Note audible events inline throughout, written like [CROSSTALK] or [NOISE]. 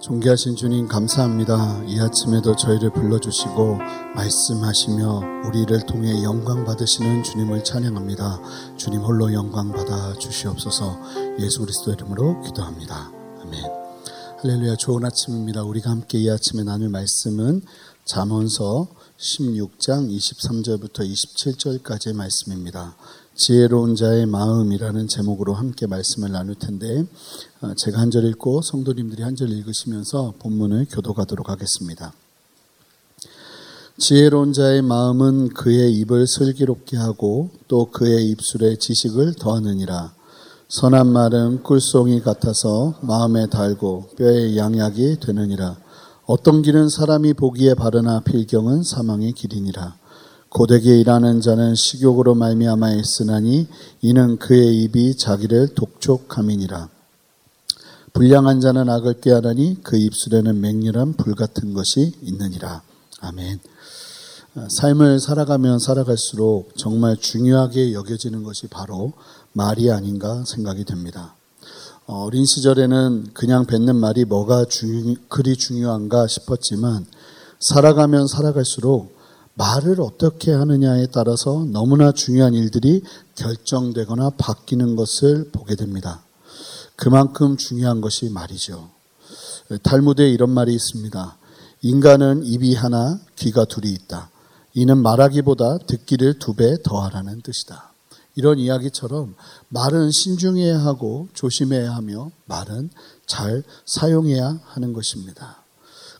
존귀하신 주님 감사합니다. 이 아침에도 저희를 불러주시고 말씀하시며 우리를 통해 영광 받으시는 주님을 찬양합니다. 주님 홀로 영광 받아 주시옵소서 예수 그리스도 이름으로 기도합니다. 아멘. 할렐루야 좋은 아침입니다. 우리가 함께 이 아침에 나눌 말씀은 잠언서 16장 23절부터 27절까지의 말씀입니다. 지혜로운 자의 마음이라는 제목으로 함께 말씀을 나눌 텐데 어, 제가 한 절 읽고 성도님들이 한 절 읽으시면서 본문을 교도가도록 하겠습니다. 지혜로운 자의 마음은 그의 입을 슬기롭게 하고 또 그의 입술에 지식을 더하느니라. 선한 말은 꿀송이 같아서 마음에 달고 뼈에 양약이 되느니라. 어떤 길은 사람이 보기에 바르나 필경은 사망의 길이니라. 고되게 일하는 자는 식욕으로 말미암아 있으나니 이는 그의 입이 자기를 독촉함이니라. 불량한 자는 악을 꾀하라니 그 입술에는 맹렬한 불 같은 것이 있느니라. 아멘. 삶을 살아가면 살아갈수록 정말 중요하게 여겨지는 것이 바로 말이 아닌가 생각이 됩니다. 어린 시절에는 그냥 뱉는 말이 뭐가 중, 그리 중요한가 싶었지만 살아가면 살아갈수록 말을 어떻게 하느냐에 따라서 너무나 중요한 일들이 결정되거나 바뀌는 것을 보게 됩니다. 그만큼 중요한 것이 말이죠. 탈무드에 이런 말이 있습니다. 인간은 입이 하나, 귀가 둘이 있다. 이는 말하기보다 듣기를 두 배 더하라는 뜻이다. 이런 이야기처럼 말은 신중해야 하고 조심해야 하며 말은 잘 사용해야 하는 것입니다.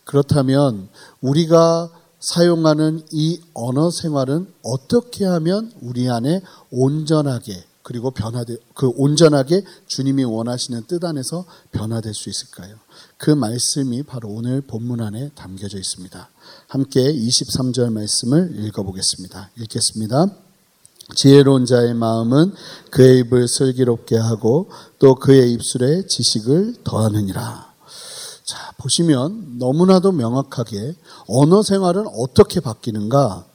그렇다면 우리가 사용하는 이 언어 생활은 어떻게 하면 우리 안에 온전하게 그리고 변화되 그 온전하게 주님이 원하시는 뜻 안에서 변화될 수 있을까요? 그 말씀이 바로 오늘 본문 안에 담겨져 있습니다. 함께 23절 말씀을 읽어보겠습니다. 읽겠습니다. 지혜로운 자의 마음은 그의 입을 슬기롭게 하고 또 그의 입술에 지식을 더하느니라. 자, 보시면 너무나도 명확하게 언어 생활은 어떻게 바뀌는가?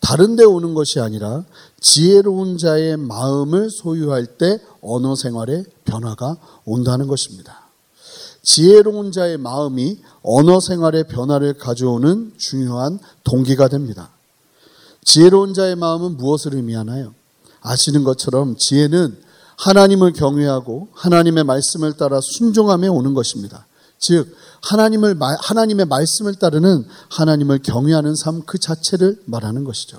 다른 데 오는 것이 아니라 지혜로운 자의 마음을 소유할 때 언어 생활에 변화가 온다는 것입니다. 지혜로운 자의 마음이 언어 생활의 변화를 가져오는 중요한 동기가 됩니다. 지혜로운 자의 마음은 무엇을 의미하나요? 아시는 것처럼 지혜는 하나님을 경외하고 하나님의 말씀을 따라 순종함에 오는 것입니다. 즉 하나님을 하나님의 말씀을 따르는 하나님을 경외하는 삶 그 자체를 말하는 것이죠.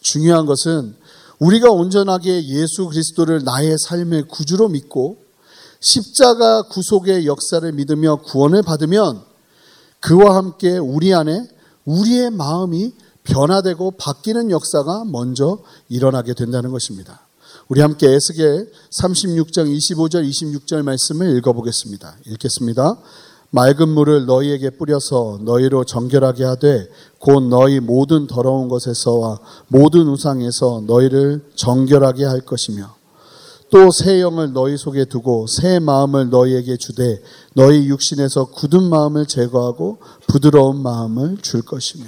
중요한 것은 우리가 온전하게 예수 그리스도를 나의 삶의 구주로 믿고 십자가 구속의 역사를 믿으며 구원을 받으면 그와 함께 우리 안에 우리의 마음이 변화되고 바뀌는 역사가 먼저 일어나게 된다는 것입니다. 우리 함께 에스겔 36장 25절 26절 말씀을 읽어보겠습니다. 읽겠습니다. 맑은 물을 너희에게 뿌려서 너희로 정결하게 하되 곧 너희 모든 더러운 것에서와 모든 우상에서 너희를 정결하게 할 것이며 또 새 영을 너희 속에 두고 새 마음을 너희에게 주되 너희 육신에서 굳은 마음을 제거하고 부드러운 마음을 줄 것이며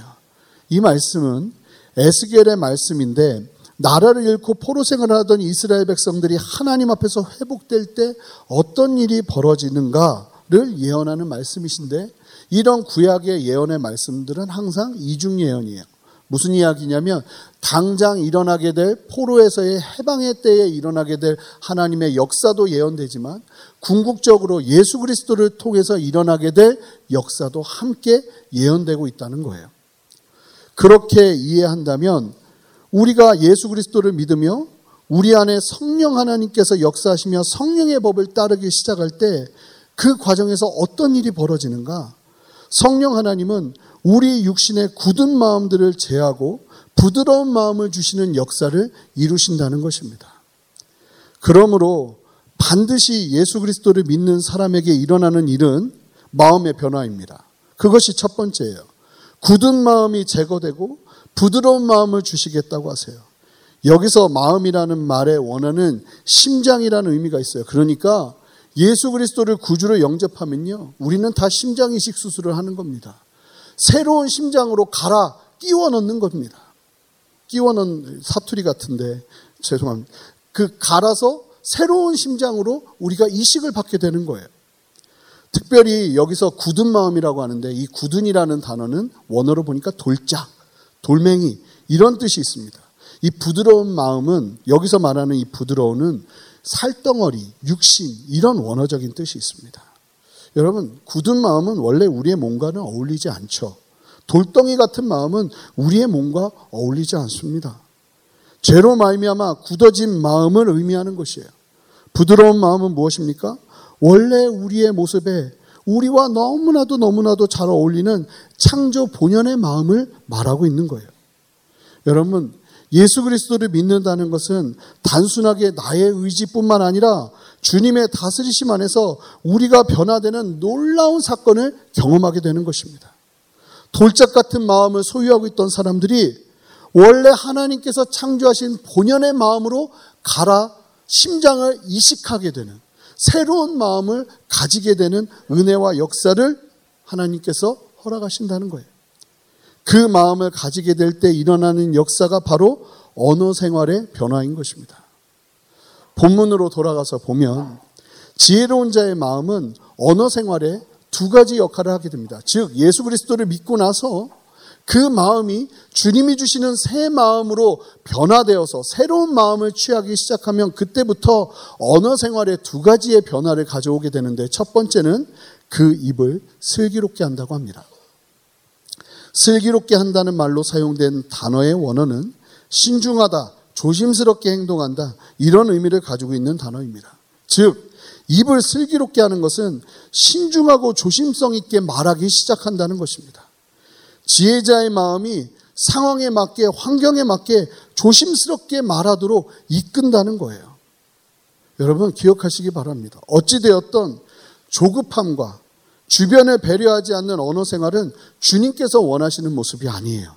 이 말씀은 에스겔의 말씀인데 나라를 잃고 포로 생활을 하던 이스라엘 백성들이 하나님 앞에서 회복될 때 어떤 일이 벌어지는가를 예언하는 말씀이신데 이런 구약의 예언의 말씀들은 항상 이중 예언이에요. 무슨 이야기냐면 당장 일어나게 될 포로에서의 해방의 때에 일어나게 될 하나님의 역사도 예언되지만 궁극적으로 예수 그리스도를 통해서 일어나게 될 역사도 함께 예언되고 있다는 거예요. 그렇게 이해한다면 우리가 예수 그리스도를 믿으며 우리 안에 성령 하나님께서 역사하시며 성령의 법을 따르기 시작할 때 그 과정에서 어떤 일이 벌어지는가? 성령 하나님은 우리 육신의 굳은 마음들을 제하고 부드러운 마음을 주시는 역사를 이루신다는 것입니다. 그러므로 반드시 예수 그리스도를 믿는 사람에게 일어나는 일은 마음의 변화입니다. 그것이 첫 번째예요. 굳은 마음이 제거되고 부드러운 마음을 주시겠다고 하세요. 여기서 마음이라는 말의 원어는 심장이라는 의미가 있어요. 그러니까 예수 그리스도를 구주로 영접하면요. 우리는 다 심장 이식 수술을 하는 겁니다. 새로운 심장으로 갈아 끼워 넣는 겁니다. 끼워 넣는 사투리 같은데 죄송합니다. 그 갈아서 새로운 심장으로 우리가 이식을 받게 되는 거예요. 특별히 여기서 굳은 마음이라고 하는데 이 굳은이라는 단어는 원어로 보니까 돌짝, 돌멩이 이런 뜻이 있습니다. 이 부드러운 마음은 여기서 말하는 이 부드러움은 살덩어리, 육신 이런 원어적인 뜻이 있습니다. 여러분 굳은 마음은 원래 우리의 몸과는 어울리지 않죠. 돌덩이 같은 마음은 우리의 몸과 어울리지 않습니다. 죄로 말미암아 굳어진 마음을 의미하는 것이에요. 부드러운 마음은 무엇입니까? 원래 우리의 모습에 우리와 너무나도 너무나도 잘 어울리는 창조 본연의 마음을 말하고 있는 거예요. 여러분, 예수 그리스도를 믿는다는 것은 단순하게 나의 의지뿐만 아니라 주님의 다스리심 안에서 우리가 변화되는 놀라운 사건을 경험하게 되는 것입니다. 돌짝 같은 마음을 소유하고 있던 사람들이 원래 하나님께서 창조하신 본연의 마음으로 갈아 심장을 이식하게 되는 새로운 마음을 가지게 되는 은혜와 역사를 하나님께서 허락하신다는 거예요. 그 마음을 가지게 될 때 일어나는 역사가 바로 언어 생활의 변화인 것입니다. 본문으로 돌아가서 보면 지혜로운 자의 마음은 언어 생활에 두 가지 역할을 하게 됩니다. 즉 예수 그리스도를 믿고 나서 그 마음이 주님이 주시는 새 마음으로 변화되어서 새로운 마음을 취하기 시작하면 그때부터 언어 생활에 두 가지의 변화를 가져오게 되는데 첫 번째는 그 입을 슬기롭게 한다고 합니다. 슬기롭게 한다는 말로 사용된 단어의 원어는 신중하다, 조심스럽게 행동한다, 이런 의미를 가지고 있는 단어입니다. 즉, 입을 슬기롭게 하는 것은 신중하고 조심성 있게 말하기 시작한다는 것입니다. 지혜자의 마음이 상황에 맞게, 환경에 맞게 조심스럽게 말하도록 이끈다는 거예요. 여러분, 기억하시기 바랍니다. 어찌되었던 조급함과 주변을 배려하지 않는 언어 생활은 주님께서 원하시는 모습이 아니에요.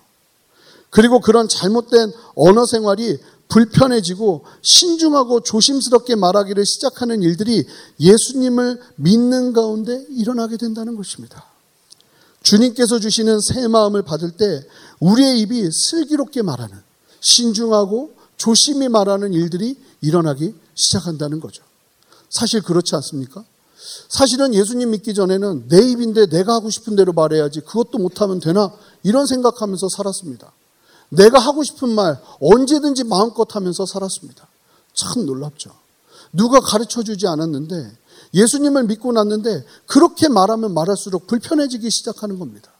그리고 그런 잘못된 언어 생활이 불편해지고 신중하고 조심스럽게 말하기를 시작하는 일들이 예수님을 믿는 가운데 일어나게 된다는 것입니다. 주님께서 주시는 새 마음을 받을 때 우리의 입이 슬기롭게 말하는 신중하고 조심히 말하는 일들이 일어나기 시작한다는 거죠. 사실 그렇지 않습니까? 사실은 예수님 믿기 전에는 내 입인데 내가 하고 싶은 대로 말해야지 그것도 못하면 되나 이런 생각하면서 살았습니다. 내가 하고 싶은 말 언제든지 마음껏 하면서 살았습니다. 참 놀랍죠. 누가 가르쳐 주지 않았는데 예수님을 믿고 났는데 그렇게 말하면 말할수록 불편해지기 시작하는 겁니다.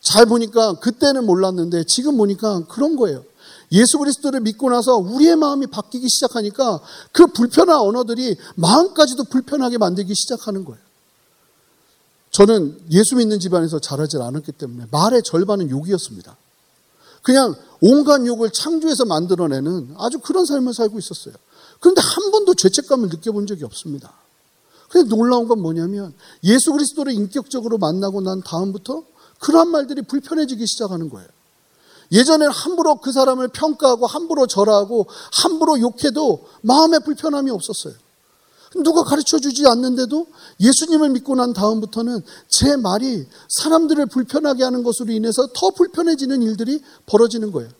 잘 보니까 그때는 몰랐는데 지금 보니까 그런 거예요. 예수 그리스도를 믿고 나서 우리의 마음이 바뀌기 시작하니까 그 불편한 언어들이 마음까지도 불편하게 만들기 시작하는 거예요. 저는 예수 믿는 집안에서 자라질 않았기 때문에 말의 절반은 욕이었습니다. 그냥 온갖 욕을 창조해서 만들어내는 아주 그런 삶을 살고 있었어요. 그런데 한 번도 죄책감을 느껴본 적이 없습니다. 근데 놀라운 건 뭐냐면 예수 그리스도를 인격적으로 만나고 난 다음부터 그러한 말들이 불편해지기 시작하는 거예요. 예전에는 함부로 그 사람을 평가하고 함부로 절하고 함부로 욕해도 마음에 불편함이 없었어요. 누가 가르쳐 주지 않는데도 예수님을 믿고 난 다음부터는 제 말이 사람들을 불편하게 하는 것으로 인해서 더 불편해지는 일들이 벌어지는 거예요.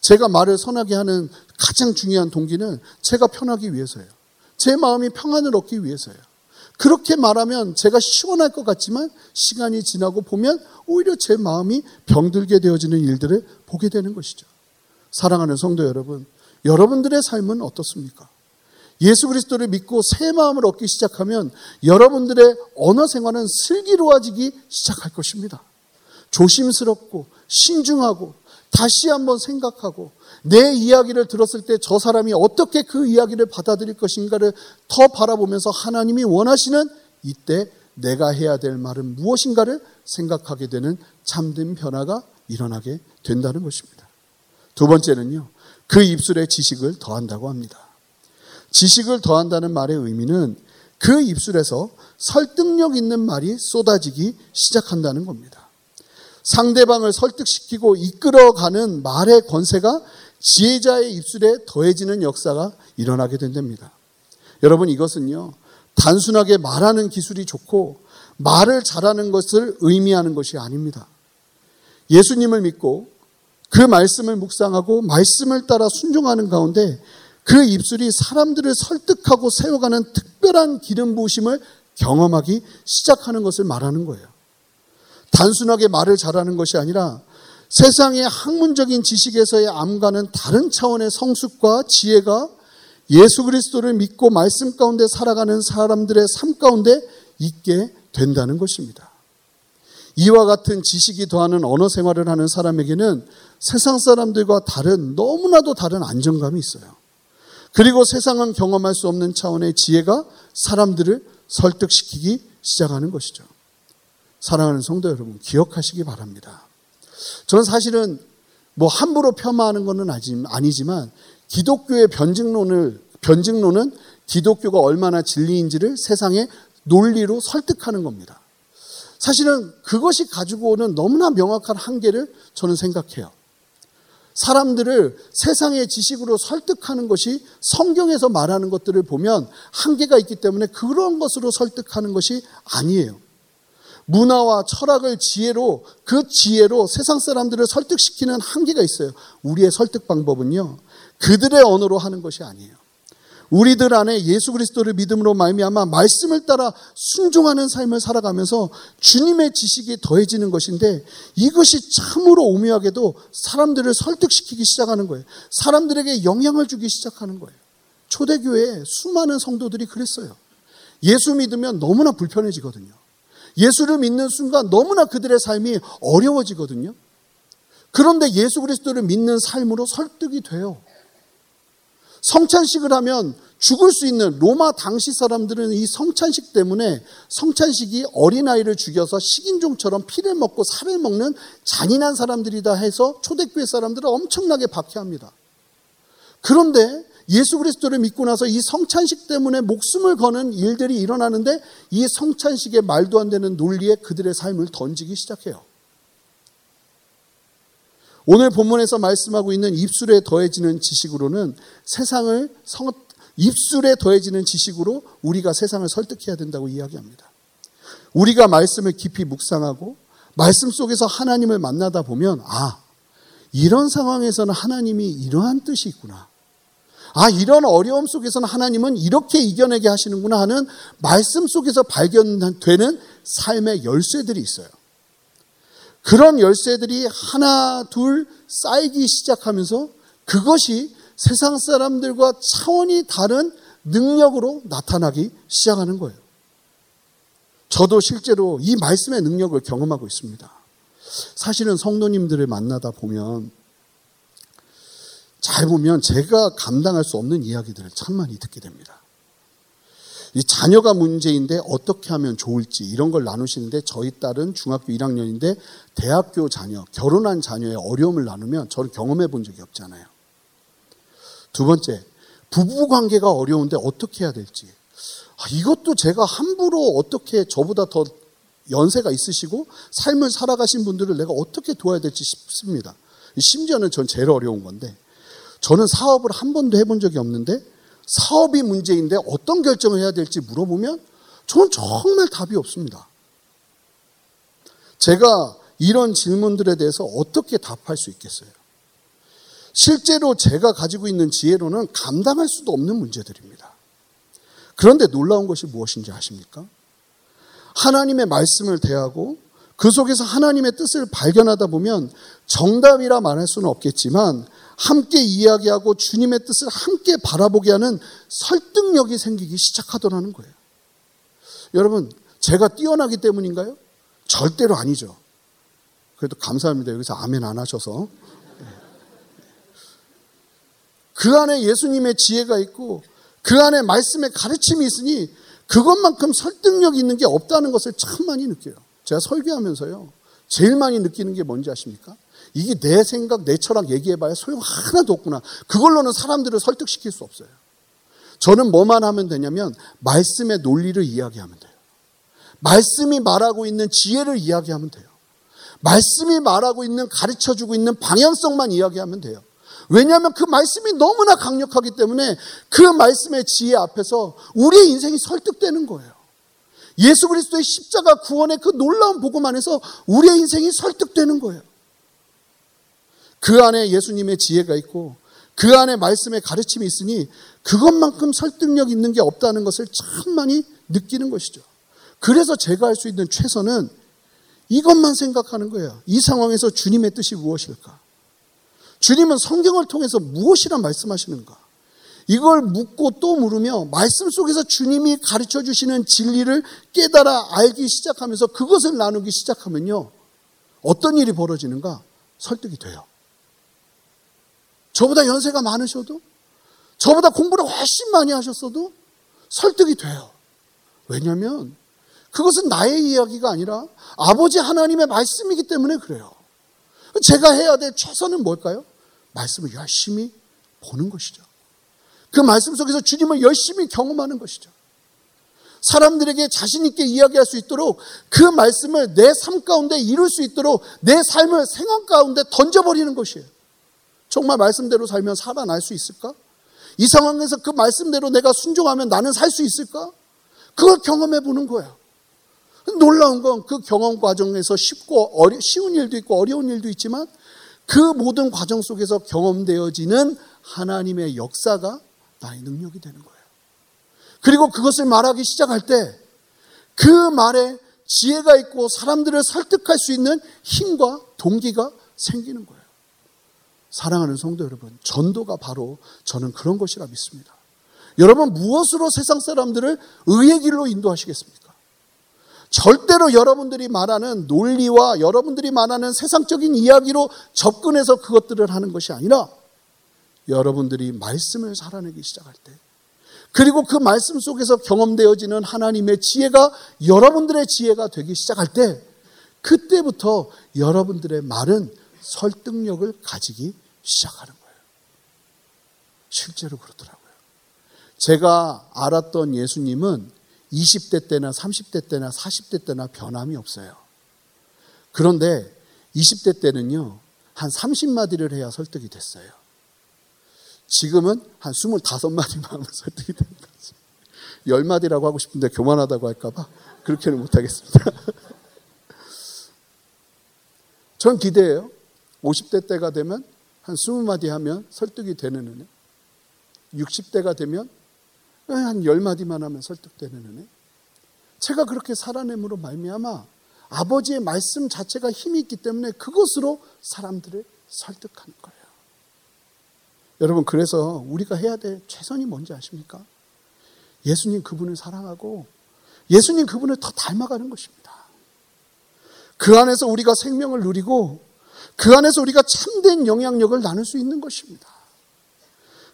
제가 말을 선하게 하는 가장 중요한 동기는 제가 편하기 위해서예요. 제 마음이 평안을 얻기 위해서예요. 그렇게 말하면 제가 시원할 것 같지만 시간이 지나고 보면 오히려 제 마음이 병들게 되어지는 일들을 보게 되는 것이죠. 사랑하는 성도 여러분, 여러분들의 삶은 어떻습니까? 예수 그리스도를 믿고 새 마음을 얻기 시작하면 여러분들의 언어 생활은 슬기로워지기 시작할 것입니다. 조심스럽고 신중하고 다시 한번 생각하고 내 이야기를 들었을 때 저 사람이 어떻게 그 이야기를 받아들일 것인가를 더 바라보면서 하나님이 원하시는 이때 내가 해야 될 말은 무엇인가를 생각하게 되는 참된 변화가 일어나게 된다는 것입니다. 두 번째는요, 그 입술에 지식을 더한다고 합니다. 지식을 더한다는 말의 의미는 그 입술에서 설득력 있는 말이 쏟아지기 시작한다는 겁니다. 상대방을 설득시키고 이끌어가는 말의 권세가 지혜자의 입술에 더해지는 역사가 일어나게 된답니다. 여러분 이것은요, 단순하게 말하는 기술이 좋고 말을 잘하는 것을 의미하는 것이 아닙니다. 예수님을 믿고 그 말씀을 묵상하고 말씀을 따라 순종하는 가운데 그 입술이 사람들을 설득하고 세워가는 특별한 기름 부으심을 경험하기 시작하는 것을 말하는 거예요. 단순하게 말을 잘하는 것이 아니라 세상의 학문적인 지식에서의 암과는 다른 차원의 성숙과 지혜가 예수 그리스도를 믿고 말씀 가운데 살아가는 사람들의 삶 가운데 있게 된다는 것입니다. 이와 같은 지식이 더하는 언어 생활을 하는 사람에게는 세상 사람들과 다른 너무나도 다른 안정감이 있어요. 그리고 세상은 경험할 수 없는 차원의 지혜가 사람들을 설득시키기 시작하는 것이죠. 사랑하는 성도 여러분, 기억하시기 바랍니다. 저는 사실은 뭐 함부로 폄하하는 것은 아니지만 기독교의 변증론을 변증론은 기독교가 얼마나 진리인지를 세상의 논리로 설득하는 겁니다. 사실은 그것이 가지고 오는 너무나 명확한 한계를 저는 생각해요. 사람들을 세상의 지식으로 설득하는 것이 성경에서 말하는 것들을 보면 한계가 있기 때문에 그런 것으로 설득하는 것이 아니에요. 문화와 철학을 지혜로 그 지혜로 세상 사람들을 설득시키는 한계가 있어요. 우리의 설득 방법은요. 그들의 언어로 하는 것이 아니에요. 우리들 안에 예수 그리스도를 믿음으로 말미암아 말씀을 따라 순종하는 삶을 살아가면서 주님의 지식이 더해지는 것인데 이것이 참으로 오묘하게도 사람들을 설득시키기 시작하는 거예요. 사람들에게 영향을 주기 시작하는 거예요. 초대교회에 수많은 성도들이 그랬어요. 예수 믿으면 너무나 불편해지거든요. 예수를 믿는 순간 너무나 그들의 삶이 어려워지거든요. 그런데 예수 그리스도를 믿는 삶으로 설득이 돼요. 성찬식을 하면 죽을 수 있는 로마 당시 사람들은 이 성찬식 때문에 성찬식이 어린아이를 죽여서 식인종처럼 피를 먹고 살을 먹는 잔인한 사람들이다 해서 초대교회 사람들을 엄청나게 박해합니다. 그런데 예수 그리스도를 믿고 나서 이 성찬식 때문에 목숨을 거는 일들이 일어나는데 이 성찬식의 말도 안 되는 논리에 그들의 삶을 던지기 시작해요. 오늘 본문에서 말씀하고 있는 입술에 더해지는 지식으로는 세상을 성, 입술에 더해지는 지식으로 우리가 세상을 설득해야 된다고 이야기합니다. 우리가 말씀을 깊이 묵상하고 말씀 속에서 하나님을 만나다 보면 아 이런 상황에서는 하나님이 이러한 뜻이 있구나. 아, 이런 어려움 속에서는 하나님은 이렇게 이겨내게 하시는구나 하는 말씀 속에서 발견되는 삶의 열쇠들이 있어요. 그런 열쇠들이 하나, 둘 쌓이기 시작하면서 그것이 세상 사람들과 차원이 다른 능력으로 나타나기 시작하는 거예요. 저도 실제로 이 말씀의 능력을 경험하고 있습니다. 사실은 성도님들을 만나다 보면 잘 보면 제가 감당할 수 없는 이야기들을 참 많이 듣게 됩니다. 이 자녀가 문제인데 어떻게 하면 좋을지 이런 걸 나누시는데 저희 딸은 중학교 1학년인데 대학교 자녀, 결혼한 자녀의 어려움을 나누면 저는 경험해 본 적이 없잖아요. 두 번째, 부부 관계가 어려운데 어떻게 해야 될지. 아, 이것도 제가 함부로 어떻게 저보다 더 연세가 있으시고 삶을 살아가신 분들을 내가 어떻게 도와야 될지 싶습니다. 심지어는 전 제일 어려운 건데 저는 사업을 한 번도 해본 적이 없는데 사업이 문제인데 어떤 결정을 해야 될지 물어보면 저는 정말 답이 없습니다. 제가 이런 질문들에 대해서 어떻게 답할 수 있겠어요? 실제로 제가 가지고 있는 지혜로는 감당할 수도 없는 문제들입니다. 그런데 놀라운 것이 무엇인지 아십니까? 하나님의 말씀을 대하고 그 속에서 하나님의 뜻을 발견하다 보면 정답이라 말할 수는 없겠지만 함께 이야기하고 주님의 뜻을 함께 바라보게 하는 설득력이 생기기 시작하더라는 거예요. 여러분, 제가 뛰어나기 때문인가요? 절대로 아니죠. 그래도 감사합니다. 여기서 아멘 안 하셔서. 그 안에 예수님의 지혜가 있고 그 안에 말씀의 가르침이 있으니 그것만큼 설득력 있는 게 없다는 것을 참 많이 느껴요. 제가 설교하면서요. 제일 많이 느끼는 게 뭔지 아십니까? 이게 내 생각, 내 철학 얘기해봐야 소용 하나도 없구나. 그걸로는 사람들을 설득시킬 수 없어요. 저는 뭐만 하면 되냐면 말씀의 논리를 이야기하면 돼요. 말씀이 말하고 있는 지혜를 이야기하면 돼요. 말씀이 말하고 있는 가르쳐 주고 있는 방향성만 이야기하면 돼요. 왜냐하면 그 말씀이 너무나 강력하기 때문에 그 말씀의 지혜 앞에서 우리의 인생이 설득되는 거예요. 예수 그리스도의 십자가 구원의 그 놀라운 복음 안에서 우리의 인생이 설득되는 거예요. 그 안에 예수님의 지혜가 있고 그 안에 말씀의 가르침이 있으니 그것만큼 설득력 있는 게 없다는 것을 참 많이 느끼는 것이죠. 그래서 제가 할 수 있는 최선은 이것만 생각하는 거예요. 이 상황에서 주님의 뜻이 무엇일까? 주님은 성경을 통해서 무엇이라 말씀하시는가? 이걸 묻고 또 물으며 말씀 속에서 주님이 가르쳐 주시는 진리를 깨달아 알기 시작하면서 그것을 나누기 시작하면요. 어떤 일이 벌어지는가? 설득이 돼요. 저보다 연세가 많으셔도, 저보다 공부를 훨씬 많이 하셨어도 설득이 돼요. 왜냐하면 그것은 나의 이야기가 아니라 아버지 하나님의 말씀이기 때문에 그래요. 제가 해야 될 최선은 뭘까요? 말씀을 열심히 보는 것이죠. 그 말씀 속에서 주님을 열심히 경험하는 것이죠. 사람들에게 자신있게 이야기할 수 있도록 그 말씀을 내 삶 가운데 이룰 수 있도록 내 삶을 생활 가운데 던져버리는 것이에요. 정말 말씀대로 살면 살아날 수 있을까? 이 상황에서 그 말씀대로 내가 순종하면 나는 살 수 있을까? 그걸 경험해 보는 거예요. 놀라운 건 그 경험 과정에서 쉽고 어리, 쉬운 일도 있고 어려운 일도 있지만 그 모든 과정 속에서 경험되어지는 하나님의 역사가 나의 능력이 되는 거예요. 그리고 그것을 말하기 시작할 때 그 말에 지혜가 있고 사람들을 설득할 수 있는 힘과 동기가 생기는 거예요. 사랑하는 성도 여러분, 전도가 바로 저는 그런 것이라 믿습니다. 여러분, 무엇으로 세상 사람들을 의의 길로 인도하시겠습니까? 절대로 여러분들이 말하는 논리와 여러분들이 말하는 세상적인 이야기로 접근해서 그것들을 하는 것이 아니라 여러분들이 말씀을 살아내기 시작할 때 그리고 그 말씀 속에서 경험되어지는 하나님의 지혜가 여러분들의 지혜가 되기 시작할 때 그때부터 여러분들의 말은 설득력을 가지기 시작하는 거예요. 실제로 그렇더라고요. 제가 알았던 예수님은 20대 때나 30대 때나 40대 때나 변함이 없어요. 그런데 20대 때는요, 한 30마디를 해야 설득이 됐어요. 지금은 한 25마디만 하면 [LAUGHS] 설득이 되는 거죠. 10마디라고 하고 싶은데 교만하다고 할까봐 그렇게는 못하겠습니다. [LAUGHS] 전 기대해요. 50대 때가 되면 한 20마디 하면 설득이 되는 은혜. 60대가 되면 한 10마디만 하면 설득되는 은혜. 제가 그렇게 살아냄으로 말미암아 아버지의 말씀 자체가 힘이 있기 때문에 그것으로 사람들을 설득하는 거예요. 여러분 그래서 우리가 해야 될 최선이 뭔지 아십니까? 예수님 그분을 사랑하고 예수님 그분을 더 닮아가는 것입니다. 그 안에서 우리가 생명을 누리고 그 안에서 우리가 참된 영향력을 나눌 수 있는 것입니다.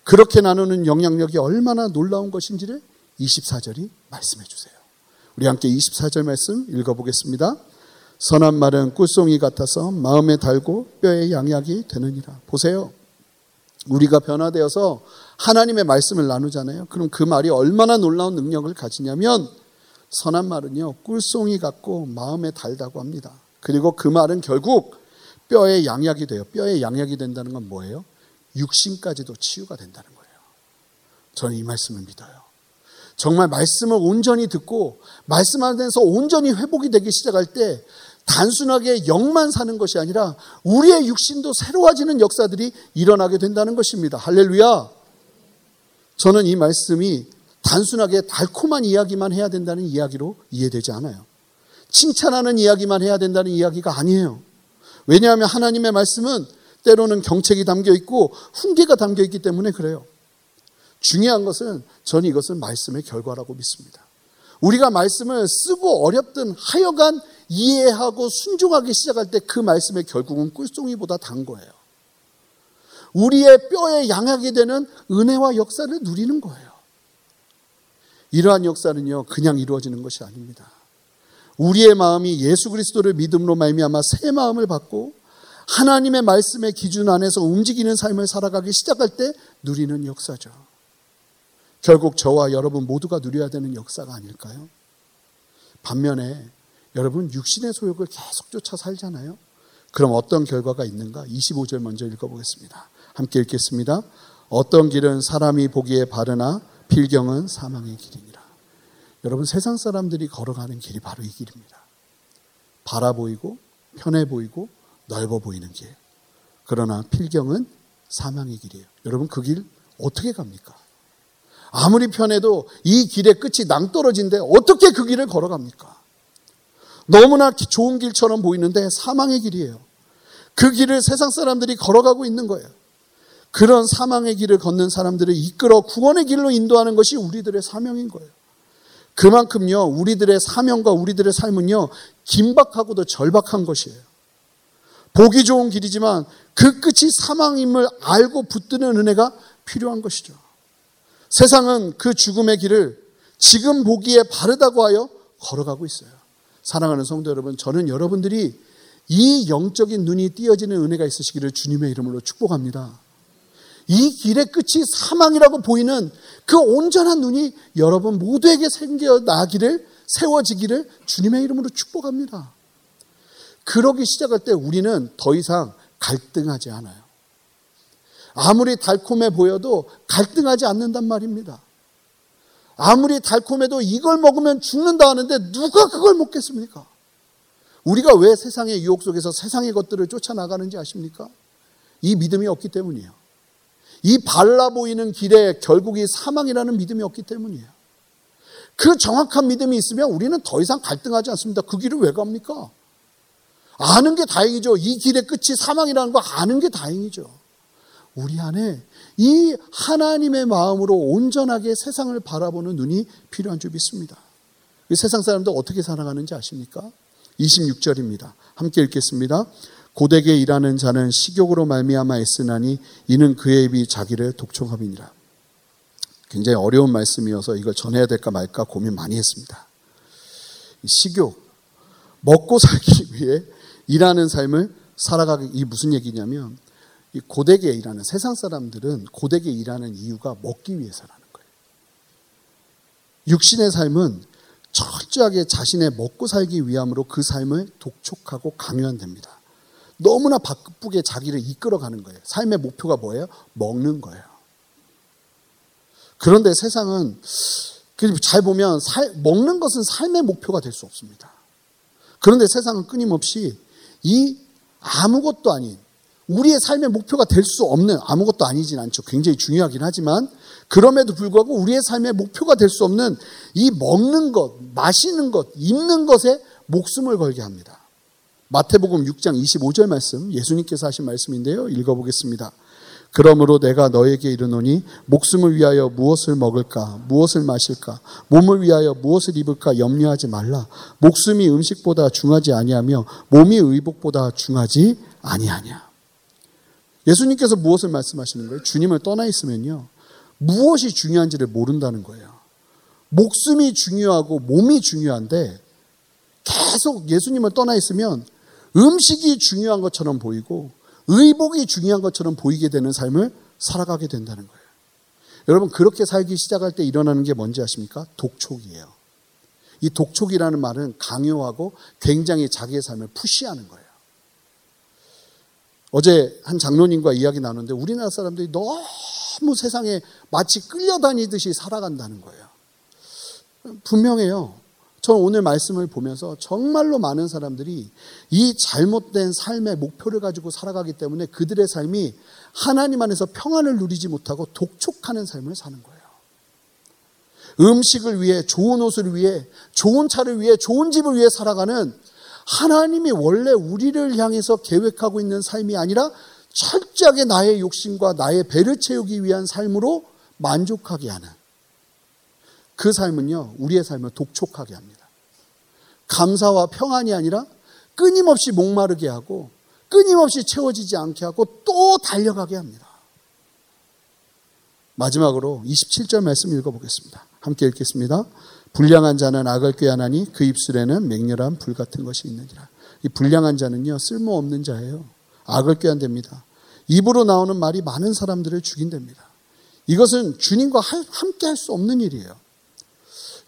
그렇게 나누는 영향력이 얼마나 놀라운 것인지를 24절이 말씀해 주세요. 우리 함께 24절 말씀 읽어보겠습니다. 선한 말은 꿀송이 같아서 마음에 달고 뼈에 양약이 되느니라. 보세요. 우리가 변화되어서 하나님의 말씀을 나누잖아요. 그럼 그 말이 얼마나 놀라운 능력을 가지냐면 선한 말은요, 꿀송이 같고 마음에 달다고 합니다. 그리고 그 말은 결국 뼈에 양약이 돼요. 뼈에 양약이 된다는 건 뭐예요? 육신까지도 치유가 된다는 거예요. 저는 이 말씀을 믿어요. 정말 말씀을 온전히 듣고 말씀 안에서 온전히 회복이 되기 시작할 때 단순하게 영만 사는 것이 아니라 우리의 육신도 새로워지는 역사들이 일어나게 된다는 것입니다. 할렐루야. 저는 이 말씀이 단순하게 달콤한 이야기만 해야 된다는 이야기로 이해되지 않아요. 칭찬하는 이야기만 해야 된다는 이야기가 아니에요. 왜냐하면 하나님의 말씀은 때로는 경책이 담겨 있고 훈계가 담겨 있기 때문에 그래요. 중요한 것은 저는 이것을 말씀의 결과라고 믿습니다. 우리가 말씀을 쓰고 어렵든 하여간 이해하고 순종하기 시작할 때 그 말씀의 결국은 꿀송이보다 단 거예요. 우리의 뼈에 양하게 되는 은혜와 역사를 누리는 거예요. 이러한 역사는요, 그냥 이루어지는 것이 아닙니다. 우리의 마음이 예수 그리스도를 믿음으로 말미암아 새 마음을 받고 하나님의 말씀의 기준 안에서 움직이는 삶을 살아가기 시작할 때 누리는 역사죠. 결국 저와 여러분 모두가 누려야 되는 역사가 아닐까요? 반면에 여러분 육신의 소욕을 계속 쫓아 살잖아요. 그럼 어떤 결과가 있는가? 25절 먼저 읽어보겠습니다. 함께 읽겠습니다. 어떤 길은 사람이 보기에 바르나 필경은 사망의 길이니라. 여러분 세상 사람들이 걸어가는 길이 바로 이 길입니다. 바라 보이고 편해 보이고 넓어 보이는 길. 그러나 필경은 사망의 길이에요. 여러분 그 길 어떻게 갑니까? 아무리 편해도 이 길의 끝이 낭떠러진데 어떻게 그 길을 걸어갑니까? 너무나 좋은 길처럼 보이는데 사망의 길이에요. 그 길을 세상 사람들이 걸어가고 있는 거예요. 그런 사망의 길을 걷는 사람들을 이끌어 구원의 길로 인도하는 것이 우리들의 사명인 거예요. 그만큼요, 우리들의 사명과 우리들의 삶은요, 긴박하고도 절박한 것이에요. 보기 좋은 길이지만 그 끝이 사망임을 알고 붙드는 은혜가 필요한 것이죠. 세상은 그 죽음의 길을 지금 보기에 바르다고 하여 걸어가고 있어요. 사랑하는 성도 여러분, 저는 여러분들이 이 영적인 눈이 띄어지는 은혜가 있으시기를 주님의 이름으로 축복합니다. 이 길의 끝이 사망이라고 보이는 그 온전한 눈이 여러분 모두에게 생겨나기를 세워지기를 주님의 이름으로 축복합니다. 그러기 시작할 때 우리는 더 이상 갈등하지 않아요. 아무리 달콤해 보여도 갈등하지 않는단 말입니다. 아무리 달콤해도 이걸 먹으면 죽는다 하는데 누가 그걸 먹겠습니까? 우리가 왜 세상의 유혹 속에서 세상의 것들을 쫓아나가는지 아십니까? 이 믿음이 없기 때문이에요. 이 발라 보이는 길에 결국이 사망이라는 믿음이 없기 때문이에요. 그 정확한 믿음이 있으면 우리는 더 이상 갈등하지 않습니다. 그 길을 왜 갑니까? 아는 게 다행이죠. 이 길의 끝이 사망이라는 거 아는 게 다행이죠. 우리 안에 이 하나님의 마음으로 온전하게 세상을 바라보는 눈이 필요한 줄 믿습니다. 세상 사람들 어떻게 살아가는지 아십니까? 26절입니다. 함께 읽겠습니다. 고되게 일하는 자는 식욕으로 말미암아 애쓰나니 이는 그의 입이 자기를 독촉함이니라. 굉장히 어려운 말씀이어서 이걸 전해야 될까 말까 고민 많이 했습니다. 식욕, 먹고 살기 [LAUGHS] 위해 일하는 삶을 살아가기, 이 무슨 얘기냐면, 이 고되게 일하는, 세상 사람들은 고되게 일하는 이유가 먹기 위해서라는 거예요. 육신의 삶은 철저하게 자신의 먹고 살기 위함으로 그 삶을 독촉하고 강요한답니다. 너무나 바쁘게 자기를 이끌어가는 거예요. 삶의 목표가 뭐예요? 먹는 거예요. 그런데 세상은 잘 보면 살, 먹는 것은 삶의 목표가 될 수 없습니다. 그런데 세상은 끊임없이 이 아무것도 아닌 우리의 삶의 목표가 될 수 없는 아무것도 아니진 않죠. 굉장히 중요하긴 하지만 그럼에도 불구하고 우리의 삶의 목표가 될 수 없는 이 먹는 것, 마시는 것, 입는 것에 목숨을 걸게 합니다. 마태복음 6장 25절 말씀 예수님께서 하신 말씀인데요. 읽어보겠습니다. 그러므로 내가 너에게 이르노니 목숨을 위하여 무엇을 먹을까? 무엇을 마실까? 몸을 위하여 무엇을 입을까? 염려하지 말라. 목숨이 음식보다 중하지 아니하며 몸이 의복보다 중하지 아니하냐? 예수님께서 무엇을 말씀하시는 거예요? 주님을 떠나 있으면요. 무엇이 중요한지를 모른다는 거예요. 목숨이 중요하고 몸이 중요한데 계속 예수님을 떠나 있으면 음식이 중요한 것처럼 보이고 의복이 중요한 것처럼 보이게 되는 삶을 살아가게 된다는 거예요. 여러분 그렇게 살기 시작할 때 일어나는 게 뭔지 아십니까? 독촉이에요. 이 독촉이라는 말은 강요하고 굉장히 자기의 삶을 푸시하는 거예요. 어제 한 장로님과 이야기 나누는데 우리나라 사람들이 너무 세상에 마치 끌려다니듯이 살아간다는 거예요. 분명해요. 저는 오늘 말씀을 보면서 정말로 많은 사람들이 이 잘못된 삶의 목표를 가지고 살아가기 때문에 그들의 삶이 하나님 안에서 평안을 누리지 못하고 독촉하는 삶을 사는 거예요. 음식을 위해, 좋은 옷을 위해, 좋은 차를 위해, 좋은 집을 위해 살아가는 하나님이 원래 우리를 향해서 계획하고 있는 삶이 아니라 철저하게 나의 욕심과 나의 배를 채우기 위한 삶으로 만족하게 하는 그 삶은요, 우리의 삶을 독촉하게 합니다. 감사와 평안이 아니라 끊임없이 목마르게 하고 끊임없이 채워지지 않게 하고 또 달려가게 합니다. 마지막으로 27절 말씀 읽어보겠습니다. 함께 읽겠습니다. 불량한 자는 악을 꾀하나니 그 입술에는 맹렬한 불 같은 것이 있느니라. 이 불량한 자는요 쓸모없는 자예요. 악을 꾀한답니다. 입으로 나오는 말이 많은 사람들을 죽인답니다. 이것은 주님과 함께 할 수 없는 일이에요.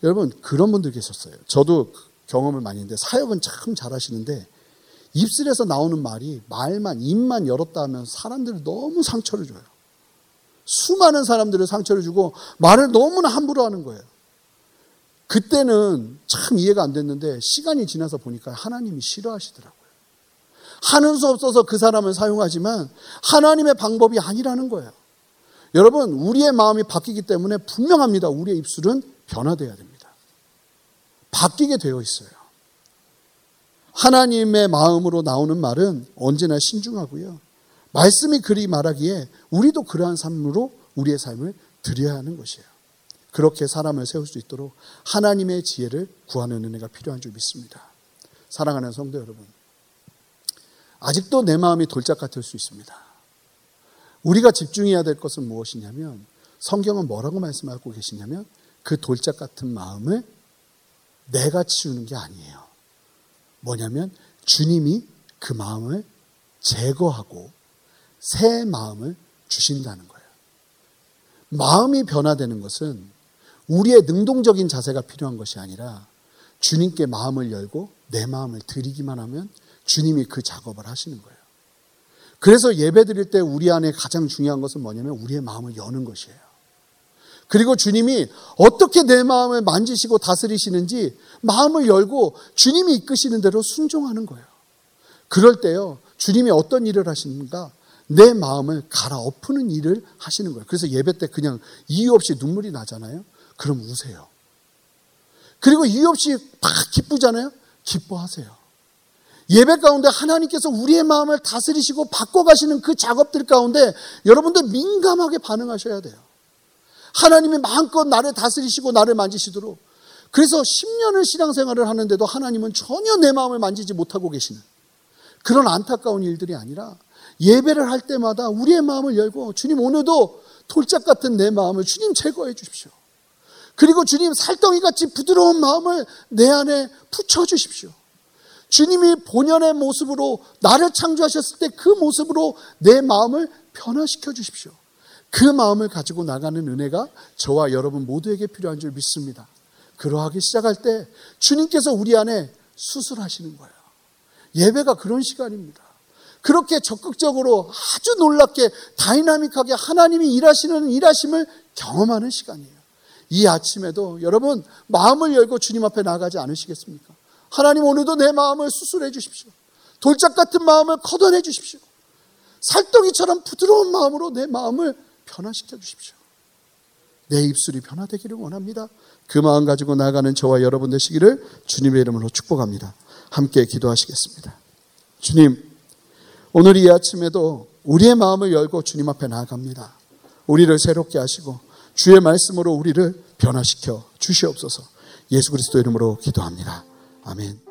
여러분 그런 분들 계셨어요. 저도 경험을 많이 했는데 사역은 참 잘하시는데 입술에서 나오는 말이 말만 입만 열었다 하면 사람들을 너무 상처를 줘요. 수많은 사람들을 상처를 주고 말을 너무나 함부로 하는 거예요. 그때는 참 이해가 안 됐는데 시간이 지나서 보니까 하나님이 싫어하시더라고요. 하는 수 없어서 그 사람을 사용하지만 하나님의 방법이 아니라는 거예요. 여러분, 우리의 마음이 바뀌기 때문에 분명합니다. 우리의 입술은 변화돼야 됩니다. 바뀌게 되어 있어요. 하나님의 마음으로 나오는 말은 언제나 신중하고요. 말씀이 그리 말하기에 우리도 그러한 삶으로 우리의 삶을 드려야 하는 것이에요. 그렇게 사람을 세울 수 있도록 하나님의 지혜를 구하는 은혜가 필요한 줄 믿습니다. 사랑하는 성도 여러분. 아직도 내 마음이 돌짝 같을 수 있습니다. 우리가 집중해야 될 것은 무엇이냐면 성경은 뭐라고 말씀하고 계시냐면 그 돌짝 같은 마음을 내가 치우는 게 아니에요. 뭐냐면 주님이 그 마음을 제거하고 새 마음을 주신다는 거예요. 마음이 변화되는 것은 우리의 능동적인 자세가 필요한 것이 아니라 주님께 마음을 열고 내 마음을 드리기만 하면 주님이 그 작업을 하시는 거예요. 그래서 예배 드릴 때 우리 안에 가장 중요한 것은 뭐냐면 우리의 마음을 여는 것이에요. 그리고 주님이 어떻게 내 마음을 만지시고 다스리시는지 마음을 열고 주님이 이끄시는 대로 순종하는 거예요. 그럴 때요, 주님이 어떤 일을 하시는가? 내 마음을 갈아엎는 일을 하시는 거예요. 그래서 예배 때 그냥 이유 없이 눈물이 나잖아요. 그럼 우세요. 그리고 이유 없이 막 기쁘잖아요. 기뻐하세요. 예배 가운데 하나님께서 우리의 마음을 다스리시고 바꿔가시는 그 작업들 가운데 여러분들 민감하게 반응하셔야 돼요. 하나님이 마음껏 나를 다스리시고 나를 만지시도록 그래서 10년을 신앙생활을 하는데도 하나님은 전혀 내 마음을 만지지 못하고 계시는 그런 안타까운 일들이 아니라 예배를 할 때마다 우리의 마음을 열고 주님 오늘도 돌짝 같은 내 마음을 주님 제거해 주십시오. 그리고 주님 살덩이 같이 부드러운 마음을 내 안에 붙여 주십시오. 주님이 본연의 모습으로 나를 창조하셨을 때 그 모습으로 내 마음을 변화시켜 주십시오. 그 마음을 가지고 나가는 은혜가 저와 여러분 모두에게 필요한 줄 믿습니다. 그러하기 시작할 때 주님께서 우리 안에 수술하시는 거예요. 예배가 그런 시간입니다. 그렇게 적극적으로 아주 놀랍게 다이나믹하게 하나님이 일하시는 일하심을 경험하는 시간이에요. 이 아침에도 여러분 마음을 열고 주님 앞에 나가지 않으시겠습니까? 하나님 오늘도 내 마음을 수술해 주십시오. 돌짝 같은 마음을 걷어내 주십시오. 살덩이처럼 부드러운 마음으로 내 마음을 변화시켜 주십시오. 내 입술이 변화되기를 원합니다. 그 마음 가지고 나가는 저와 여러분 되시기를 주님의 이름으로 축복합니다. 함께 기도하시겠습니다. 주님, 오늘 이 아침에도 우리의 마음을 열고 주님 앞에 나아갑니다. 우리를 새롭게 하시고 주의 말씀으로 우리를 변화시켜 주시옵소서. 예수 그리스도 이름으로 기도합니다. 아멘.